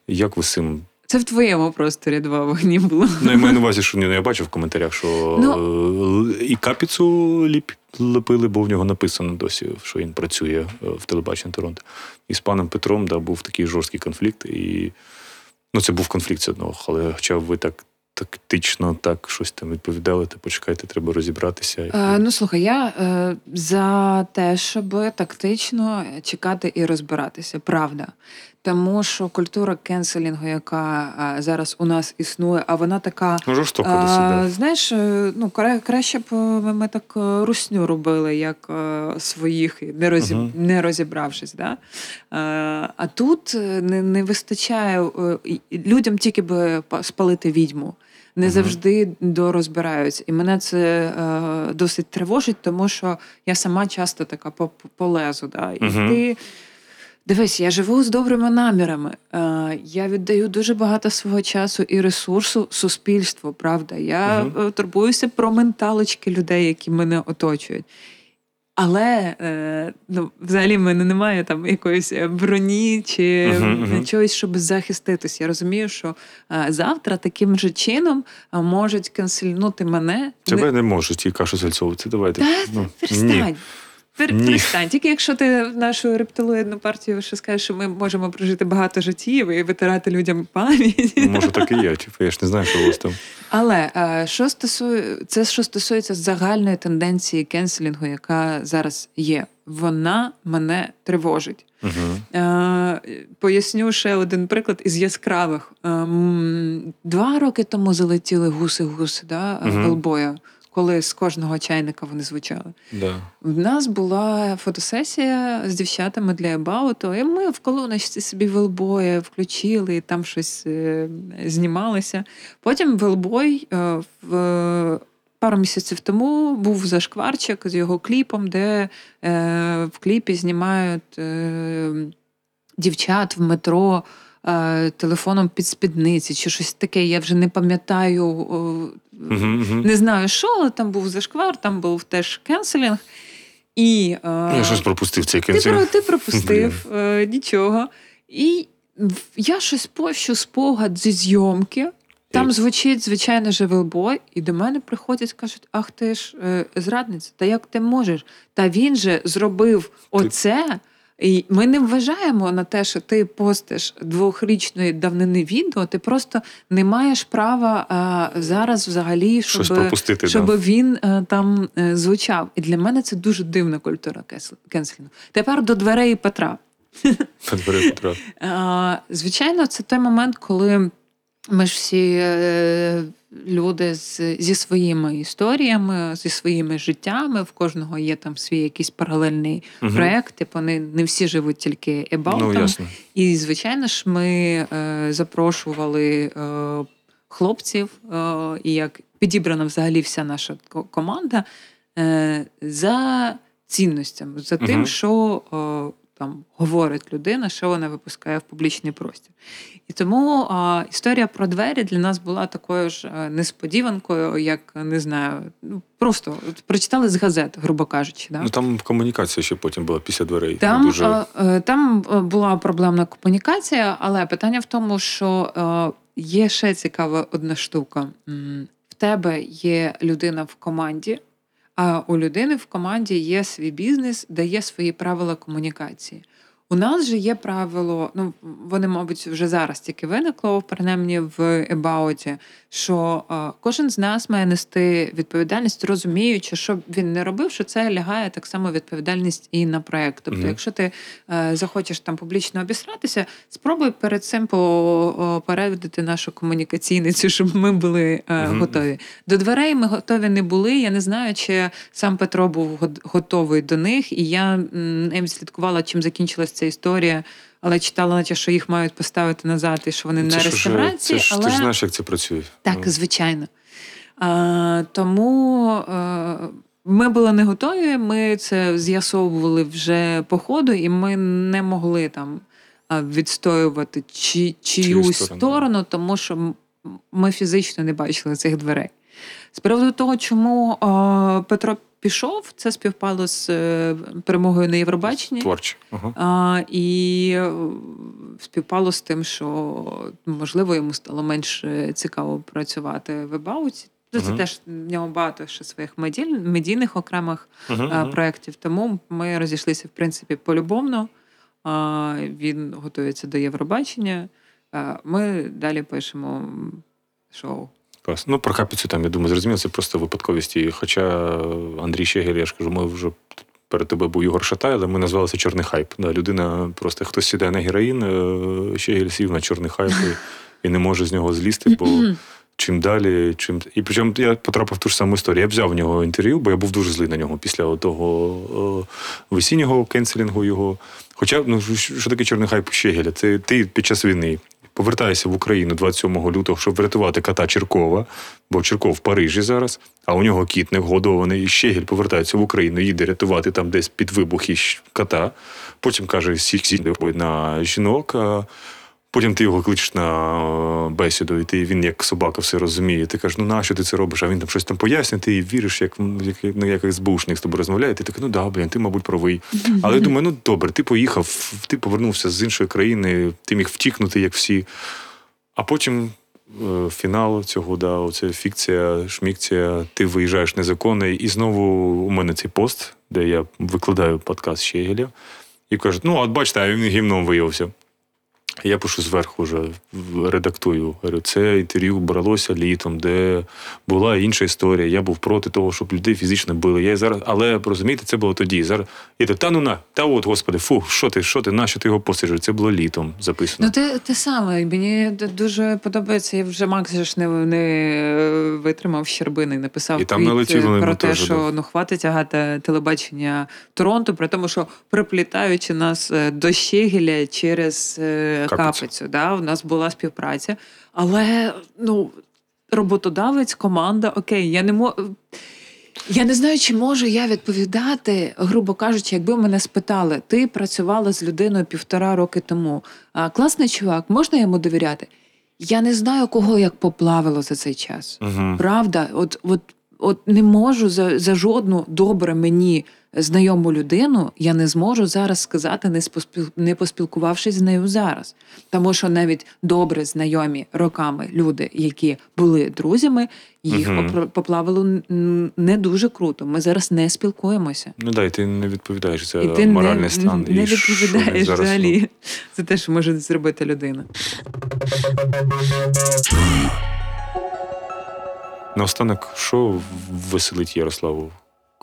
як ви з цим Це в твоєму просторі два вогні було. Ну, я маю на увазі, що ні, ну, я бачив в коментарях, що Ну- е, і капіцу ліп, лепили, бо в нього написано досі, що він працює е, в телебаченні Торонто. І з паном Петром да, був такий жорсткий конфлікт. І ну, це був конфлікт з одного, але хоча ви так тактично так щось там відповідали, то почекайте, треба розібратися. Е, ну слухай, я е, за те, щоб тактично чекати і розбиратися, правда. Тому що культура кенселінгу, яка е, зараз у нас існує, а вона така. Ну, жорстоко до себе. знаєш, е, ну кра- краще б е, ми так русню робили, як е, своїх, не, розіб... Мгм. не розібравшись. Да? Е, А тут не, не вистачає е, людям тільки па- спалити відьму. Не завжди дорозбираються. І мене це е, досить тривожить, тому що я сама часто така по, по- полезу. Да? І ти Дивись, я живу з добрими намірами. Е, я віддаю дуже багато свого часу і ресурсу суспільству. Правда, я е, турбуюся про менталочки людей, які мене оточують. Але е, ну, взагалі в мене немає там якоїсь е, броні чи Мгм, мгм. чогось, щоб захиститись. Я розумію, що е, завтра таким же чином можуть канцельнути мене. Тебе не можуть і кашу сальцовувати. Давайте. Та ну, перестань. ні. Перестань. Тільки якщо ти в нашу рептилоїдну партію ще скажеш, що ми можемо прожити багато життів і витирати людям пам'ять. Ну, Може, так і є. Типу, я ж не знаю, що у вас там. Але е, що стосує це, що стосується загальної тенденції кенселінгу, яка зараз є, вона мене тривожить. Угу. Е, поясню ще один приклад із яскравих. Е, два роки тому залетіли гуси-гуси, да. Велбоя, коли з кожного чайника вони звучали. Да. В нас була фотосесія з дівчатами для Ебауту, і ми в колоночці собі велбоя включили, і там щось е, знімалося. Потім велбой е, в пару місяців тому був зашкварчик з його кліпом, де е, в кліпі знімають е, дівчат в метро. Е, Телефоном під спідниці чи щось таке, я вже не пам'ятаю, Угу, угу. не знаю, що, але там був зашквар, там був теж кенселінг. І е, Я щось пропустив цей ти, ти пропустив е, нічого. І я щось пощу спогад зі зйомки. Там звучить, звичайно, же велбой, і до мене приходять кажуть: ах, ти ж е, зрадниця, та як ти можеш? Та він же зробив оце. І ми не вважаємо на те, що ти постиш двохрічної давнини відео, ти просто не маєш права а, зараз взагалі, щоб, Щось щоб да. він а, там е, звучав. І для мене це дуже дивна культура кенслінгу. Тепер до дверей Петра. Подбери Петра. <laughs> А, Звичайно, це той момент, коли ми ж всі е, люди з, зі своїми історіями, зі своїми життями. В кожного є там свій якийсь паралельний Мгм. проект. Типу, вони не всі живуть тільки ебаутом. Ну. І, звичайно ж, ми е, запрошували е, хлопців, е, і як підібрана взагалі вся наша ко- команда е, за цінностями, за тим, Мгм. що е, там говорить людина, що вона випускає в публічний простір. І тому е, історія про двері для нас була такою ж е, несподіванкою, як не знаю, ну просто прочитали з газет, грубо кажучи. Да? Ну там комунікація ще потім була після дверей. Там, Дуже... е, е, там була проблемна комунікація, але питання в тому, що е, є ще цікава одна штука. В тебе є людина в команді, а у людини в команді є свій бізнес, де є свої правила комунікації. У нас же є правило, ну вони, мабуть, вже зараз тільки виникло, принаймні в Ебауті, що е, кожен з нас має нести відповідальність, розуміючи, що б він не робив, що це лягає так само відповідальність і на проект. Тобто, Мгм. якщо ти е, захочеш там публічно обісратися, спробуй перед цим попередити нашу комунікаційницю, щоб ми були е, Мгм. готові. До дверей ми готові не були. Я не знаю, чи сам Петро був готовий до них, і я м, слідкувала, чим закінчилась ця історія. Але читала, наче, що їх мають поставити назад, і що вони на Це ж, реставрації. це ж, але... Ти ж знаєш, як це працює. Так, Ну, звичайно. А, тому а, ми були не готові, ми це з'ясовували вже по ходу, і ми не могли там відстоювати чи, чиюсь сторону. сторону, тому що ми фізично не бачили цих дверей. З приводу того, чому а, Петро пішов, це співпало з е, перемогою на Євробаченні. Творче. Ага. І е, співпало з тим, що можливо йому стало менш е, цікаво працювати в Ебауті. Ну, Це Мгм. теж в нього багато ще своїх медій- медійних окремих е, ага. проєктів. Тому ми розійшлися, в принципі, полюбовно. А, Він готується до Євробачення. А, Ми далі пишемо шоу. Клас. Ну, про капіцю там, я думаю, зрозуміло, це просто випадковість. І хоча Андрій Щегель, я ж кажу, ми вже перед тобою був Єгор Шатай, але ми назвалися Чорний хайп. Да, людина просто хтось сідає на героїн, е, Щегель сів на чорний хайп і, і не може з нього злізти, бо чим далі, чим. І причому я потрапив в ту ж саму історію. Я взяв в нього інтерв'ю, бо я був дуже злий на нього після того е, весіннього кенселінгу його. Хоча, ну що таке чорний хайп Щегеля? Це ти під час війни. Повертаєшся в Україну 27 лютого, щоб врятувати кота Черкова, бо Черков в Парижі зараз, а у нього кіт не вгодований. і Щегель повертається в Україну, їде рятувати там десь під вибухи кота. Потім каже, всіх на жінок. Потім ти його кличеш на е, бесіду, і ти, він як собака все розуміє. Ти кажеш, ну нащо ти це робиш? А він там щось там пояснює, ти віриш, як, як, ну, як СБУшник з тобою розмовляє. Ти такий, ну да, блін, ти, мабуть, правий. Але я думаю, ну добре, ти поїхав, ти повернувся з іншої країни, ти міг втікнути, як всі. А потім е, фінал цього, да, оце фікція, шмікція, ти виїжджаєш незаконний. І знову у мене цей пост, де я викладаю подкаст Щегеля, і кажуть, ну, от бачите, а він гімном виявився. Я пишу зверху вже редактую. Говорю, це інтерв'ю бралося літом, де була інша історія. Я був проти того, щоб людей фізично били. Я зараз, але розумієте, це було тоді. Зараз я так, та ну на, та от, господи, фу, що ти, що ти, нащо ти його посиджуєш? Це було літом записано. Ну, те, те саме. Мені дуже подобається. Я вже Макс ж не, не витримав щербини, написав І там налетіло про те, теж, що да. ну хватить тягати телебачення Торонто, при тому, що приплітаючи нас е, до Щегеля через е, Капицю. капицю. Да? У нас була співпраця. Але ну, роботодавець, команда, окей, я не можу. Я не знаю, чи можу я відповідати, грубо кажучи, якби мене спитали, ти працювала з людиною півтора роки тому. А, класний чувак, можна йому довіряти? Я не знаю, кого як поплавило за цей час. Угу. Правда, от, от, от не можу за, за жодну добре мені знайому людину, я не зможу зараз сказати, не, поспілкувавшись з нею зараз. Тому що навіть добре знайомі роками люди, які були друзями, їх попро- поплавило не дуже круто. Ми зараз не спілкуємося. Ну да, і ти не відповідаєш за І ти моральний не, стан. не і відповідаєш зараз, ну, за те, що може зробити людина. Наостанок, що веселить Ярославу?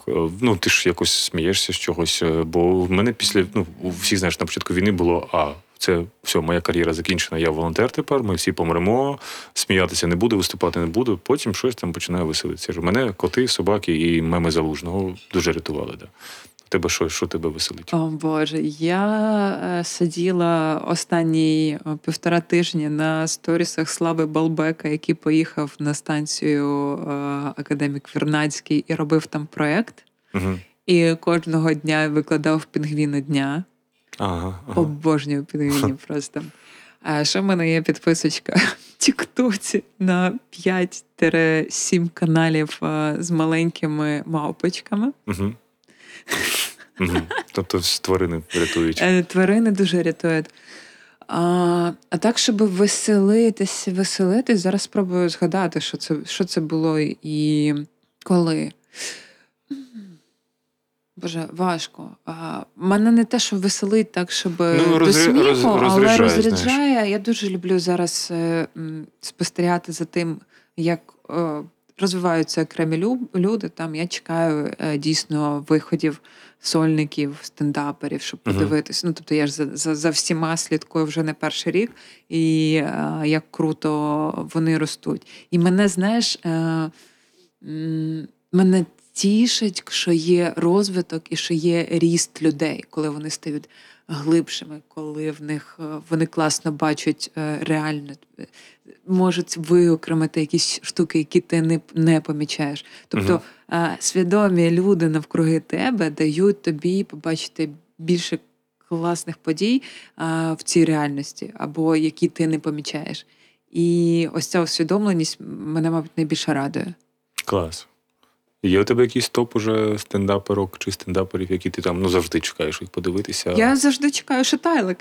К- Ну, ти ж якось смієшся з чогось, е, бо в мене після ну, всіх, знаєш, на початку війни було: а, це все, моя кар'єра закінчена, я волонтер тепер, ми всі помремо, сміятися не буду, виступати не буду. Потім щось там починає веселитися. Мене коти, собаки і меми залужного дуже рятували. Да. Тебе що, що тебе веселить? О Боже, я е, сиділа останні півтора тижні на сторісах Слави Балбека, який поїхав на станцію е, Академік Вірнацький і робив там проект. Угу. І кожного дня викладав пінгвіни дня. Ага, ага. Обожнюю пінгвінів <laughs> просто. А ще в мене є підписочка в Тіктоці на 5-7 каналів е, з маленькими мавпочками. Угу. <laughs> Угу. Тобто тварини рятують. Е, Тварини дуже рятують. А, а так, щоб веселитись, веселитись, зараз спробую згадати, що це, що це було і коли. Боже, важко. А, мене не те, що веселить так, щоб Ну, до сміху, роз- але розряджає, розряджає. Я дуже люблю зараз е, м, спостерігати за тим, як е, розвиваються окремі лю- люди. Там я чекаю е, дійсно виходів сольників, стендаперів, щоб подивитися. Ну, тобто я ж за, за, за всіма слідкую вже не перший рік, і е, як круто вони ростуть. І мене, знаєш, е, мене тішить, що є розвиток і що є ріст людей, коли вони стають глибшими, коли в них е, вони класно бачать е, реально. е, Можуть виокремити якісь штуки, які ти не, не помічаєш. Тобто е, свідомі люди навкруги тебе дають тобі побачити більше класних подій в цій реальності, або які ти не помічаєш. І ось ця усвідомленість мене, мабуть, найбільше радує. Клас. Є у тебе якийсь топ уже стендаперок чи стендаперів, які ти там ну завжди чекаєш їх подивитися? Я завжди чекаю Шатайла,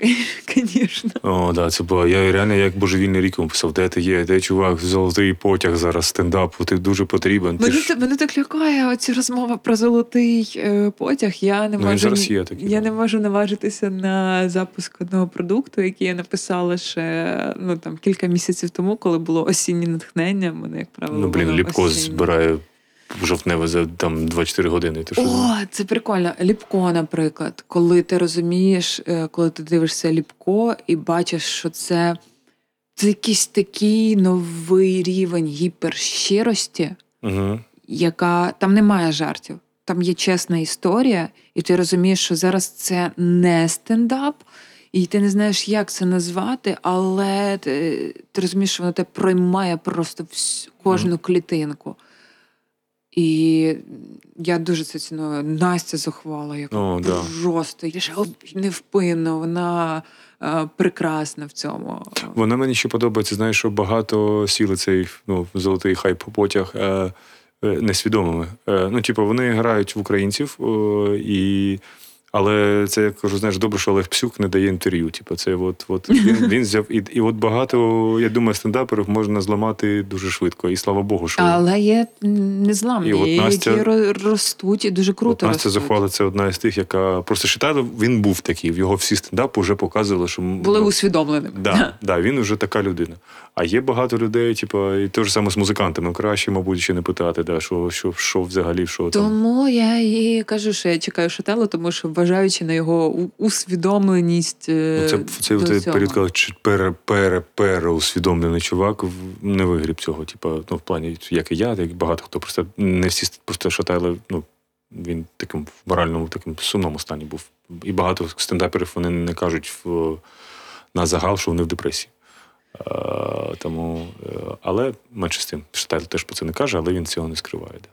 звісно. <laughs> О, да, це було. Я реально як божевільний рік писав, де ти є, де чувак, золотий потяг зараз стендапу, ти дуже потрібен. Ти ж... мене так лякає оці розмова про золотий е, потяг. Я не Ну, можу зараз є такий, я да. не можу наважитися на запуск одного продукту, який я написала ще ну там кілька місяців тому, коли було осіннє натхнення. Мене як правило Ну, блін, Ліпко збирає жовтневе за там 24 години. Ти що? О, це прикольно. Ліпко, наприклад, коли ти розумієш, е, коли ти дивишся Ліпко і бачиш, що це, це якийсь такий новий рівень гіперщирості, Угу. яка там немає жартів. Там є чесна історія, і ти розумієш, що зараз це не стендап, і ти не знаєш, як це назвати, але ти, ти розумієш, що воно тебе проймає просто всю, кожну клітинку. І я дуже це ціную. Настя зухвала, яка О, просто да. ж невпинно. Вона е, прекрасна в цьому. Вона мені ще подобається, знаєш, що багато сіли цей ну, золотий хайп потяг е, е, несвідомими. Е, ну, типу, вони грають в українців, і... але це я кажу, знаєш, добре, що Олег Псюк не дає інтерв'ю. Типу, це от, от він, він взяв. І, і от багато, я думаю, стендаперів можна зламати дуже швидко. І слава Богу, що Але є незламні, І от Настя- які ростуть і дуже круто От Настя ростуть. Захвала це одна із тих, яка просто Шитайло, він був такий. В його всі стендапи вже показували, що Були ну, усвідомленими. Да, да, він вже така людина. А є багато людей, типу, і те ж саме з музикантами. Краще, мабуть, ще не питати, да, що, що, що взагалі, що там. Тому я і кажу, що я чекаю Шатело, тому що вважаючи на його усвідомленість. е, Ну, Це, це, до це цього. період, коли чи- пере, пере, пере усвідомлений чувак не вигріб цього. Типу, ну, в плані, як і я, і багато хто просто не всі просто шатайли, ну, він таким в моральному, таким сумному стані був. І багато стендаперів вони не кажуть в, на загал, що вони в депресії. Е, тому, е, але менше з тим, Шталь теж про це не каже, але він цього не скриває. Да.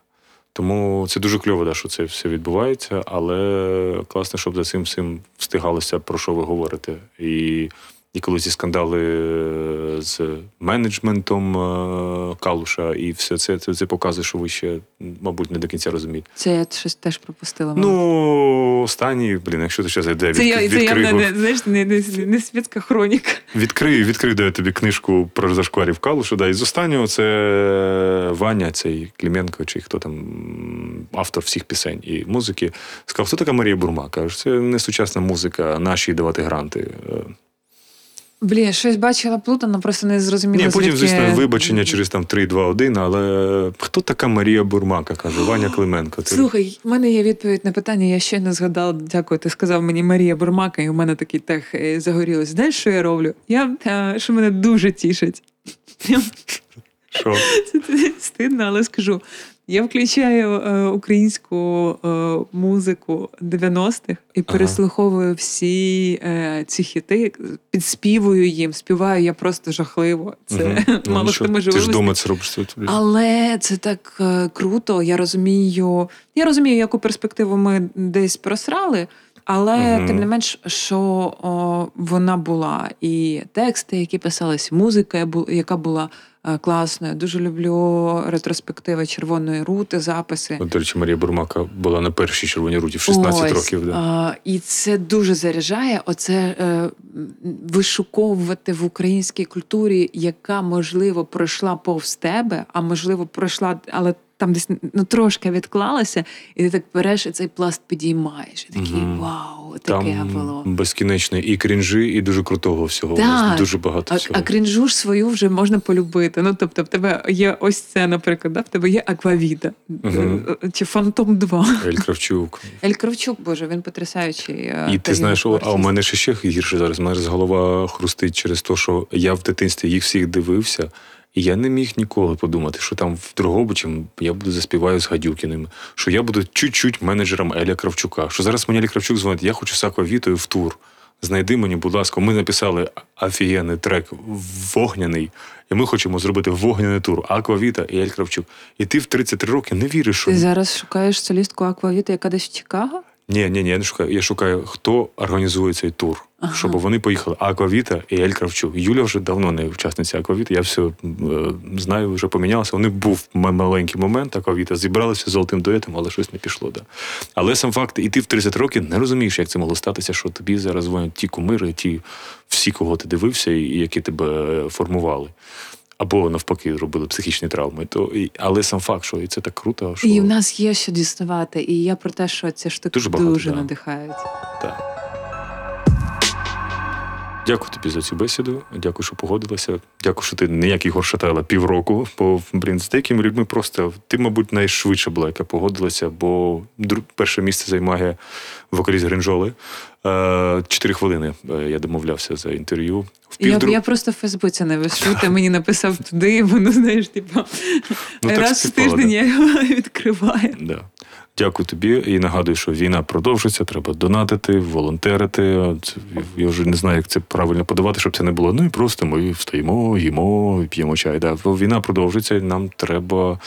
Тому це дуже кльово, да, що це все відбувається, але класно, щоб за цим всім встигалося, про що ви говорите. І, і коли ці скандали е, з менеджментом е, Калуша, і все це, це, це показує, що ви ще, мабуть, не до кінця розумієте. Це я щось теж пропустила. мабуть. Ну, останній, блін, якщо ти зараз йде, це я, від, це я не, знаєш, не, не, не світська хроніка. відкрию, відкрию даю тобі книжку про зашкварів Калуша. Да, і з останнього це Ваня, цей Кліменко, чи хто там автор всіх пісень і музики. Сказав, хто така Марія Бурма? Каже, це не сучасна музика, наші давати гранти. Блін, щось бачила плутано, просто не зрозуміла. Ні, потім, звідки- звісно, вибачення через там 3-2-1, але хто така Марія Бурмака? каже Ваня <gasps> Клименко. Це- Слухай, в мене є відповідь на питання. Я ще не згадала. Дякую. Ти сказав мені Марія Бурмака, і у мене такий тех е, загорілось. Знаєш, що я роблю? Я е, що мене дуже тішить. Що? <laughs> Це стидно, але скажу. Я включаю е, українську е, музику 90-х і переслуховую всі е, ці хіти, підспівую їм, співаю я просто жахливо. Це. <laughs> Ну, мало нічого, хто може Ти ж вдома це робиш. це тобі. Але це так е, круто. Я розумію. Я розумію, яку перспективу ми десь просрали, але Мгм. тим не менш, що о, вона була, і тексти, які писались, музика, яка була класною. Дуже люблю ретроспективи червоної рути, записи. От, До речі, Марія Бурмака була на першій червоній руті в 16 Ось, років. Да. А, і це дуже заряджає. Оце е, вишуковувати в українській культурі, яка можливо пройшла повз тебе, а можливо пройшла, але там десь ну трошки відклалася, і ти так береш і цей пласт підіймаєш. І такий Мгм. вау, таке Там було. безкінечно і крінжі, і дуже крутого всього. Так. Дуже багато А, всього. а крінжу ж свою вже можна полюбити. Ну тобто, в тебе є ось це, наприклад, да? в тебе є Аквавіта Мгм. е, чи Фантом 2. Ель Кравчук. <laughs> Ель Кравчук, боже, він потрясаючий. е, І ти знаєш, а у мене ще ще гірше зараз. У мене зараз голова хрустить через те, що я в дитинстві їх всіх дивився, і я не міг ніколи подумати, що там в Дрогобичі я буду заспіваю з Гадюкіним, що я буду чуть-чуть менеджером Еля Кравчука. Що зараз мені Елі Кравчук дзвонить, я хочу з Аквавітою в тур. Знайди мені, будь ласка, ми написали офігенний трек вогняний, і ми хочемо зробити вогняний тур. Аквавіта і Ель Кравчук. І ти в 33 роки не віриш, що Ти зараз шукаєш солістку Аквавіта, яка десь в Чикаго? ні, ні, ні, я не шукаю. Я шукаю, хто організує цей тур, Ага. щоб вони поїхали. Аквавіта і Ель Кравчук. Юля вже давно не учасниця Аквавіта. Я все е, знаю, вже помінялося. Вони був маленький момент Аквавіта, зібралися з золотим дуетом, але щось не пішло. Да. Але сам факт, і ти в 30 років не розумієш, як це могло статися, що тобі зараз дзвонять ті кумири, ті всі, кого ти дивився, і які тебе е, формували. Або навпаки робили психічні травми. То, і, але сам факт, що і це так круто, що І в нас є що діставати. І я про те, що ці штуки Дуже дуже, багато, да. надихають. Так. Дякую тобі за цю бесіду. Дякую, що погодилася. Дякую, що ти ніякий горшатала півроку. Бо, блін, з деякими людьми просто ти, мабуть, найшвидше була, яка погодилася, бо перше місце займає вокаліст Гринжоли. Е, Чотири хвилини е, я домовлявся за інтерв'ю. В Я, я просто в Фейсбуці не вишу, <laughs> ти мені написав туди, і воно, знаєш, типу, Ну, раз в тиждень да. я його <laughs> відкриваю. Да. Дякую тобі і нагадую, що війна продовжиться. Треба донатити, волонтерити. Я вже не знаю, як це правильно подавати, щоб це не було. Ну і просто ми встаємо, їмо, п'ємо чай. Да. Війна продовжиться, і нам треба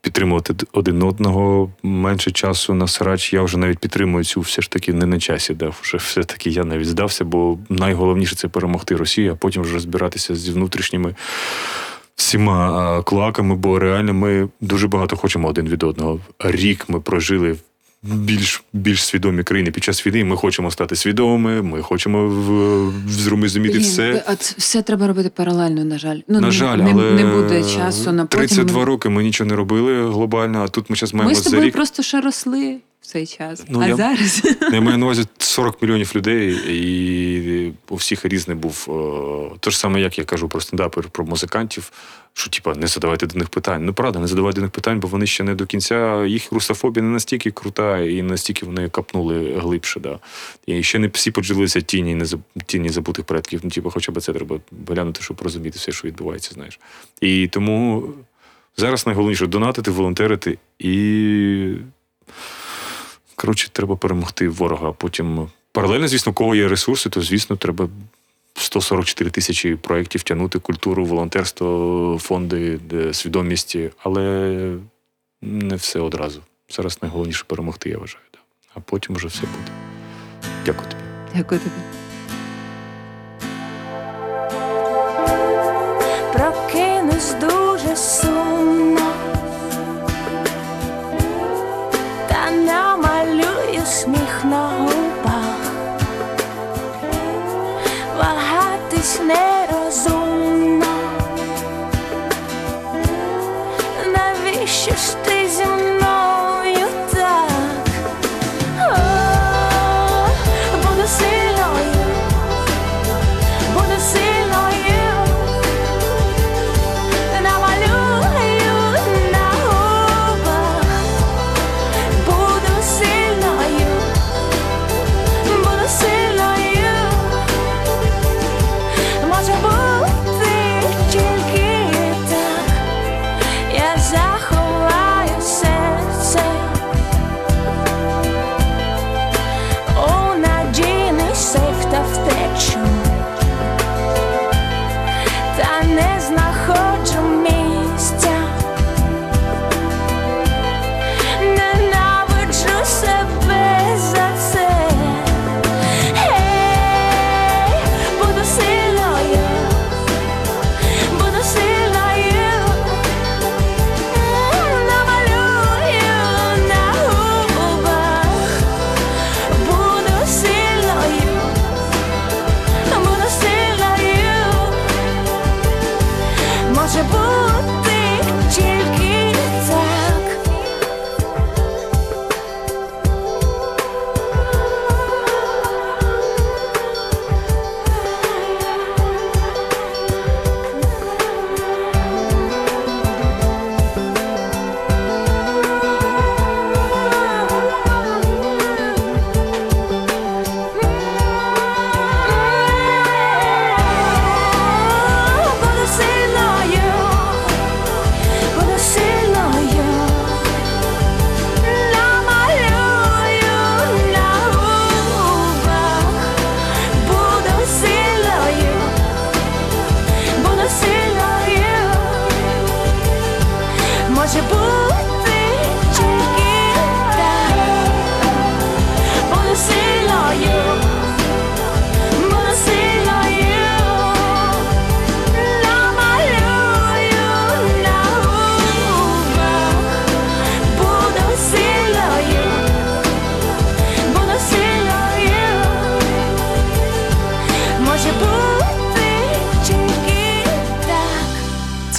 підтримувати один одного менше часу на срач. Я вже навіть підтримую цю все ж таки не на часі. Да. Вже все таки я навіть здався, бо найголовніше це перемогти Росію, а потім вже розбиратися зі внутрішніми всіма клаками, бо реально ми дуже багато хочемо один від одного. Рік ми прожили в більш, більш свідомі країни під час війни. Ми хочемо стати свідомими, ми хочемо в, зрозуміти все. А це все треба робити паралельно, на жаль. Ну, На не, жаль, не, але не буде часу на потім. 32 роки ми нічого не робили глобально, а тут ми зараз маємо Ми з за тобою рік. просто ще росли в цей час. Ну, а я- зараз Я маю на увазі <laughs> 40 мільйонів людей, і у всіх різний був. Те ж саме, як я кажу про стендапер, про музикантів, що типа не задавайте до них питань. Ну правда, не задавайте до них питань, бо вони ще не до кінця. Їх русофобія не настільки крута, і настільки вони капнули глибше. Да. І ще не всі поділилися тіні, не тіні забутих предків. Ну, типу, хоча б це треба глянути, щоб розуміти все, що відбувається, знаєш. І тому зараз найголовніше донатити, волонтерити і Коротше, треба перемогти ворога. Потім паралельно, звісно, у кого є ресурси, то звісно, треба 144 тисячі проєктів тягнути культуру, волонтерство, фонди, свідомість, але не все одразу. Зараз найголовніше перемогти, я вважаю. Да. А потім вже все буде. Дякую тобі. дякую тобі. прокинусь дуже сумно, намалюю сміх на губах, вагатись нерозумно,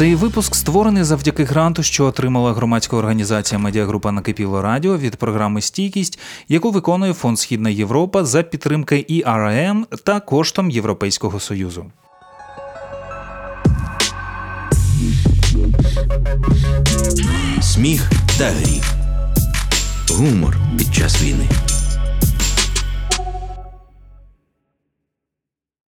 Цей випуск створений завдяки гранту, що отримала громадська організація Медіагрупа Накипіло Радіо від програми Стійкість, яку виконує Фонд Східна Європа за підтримки ІРМ та коштом Європейського Союзу. Сміх та гріх. Гумор під час війни.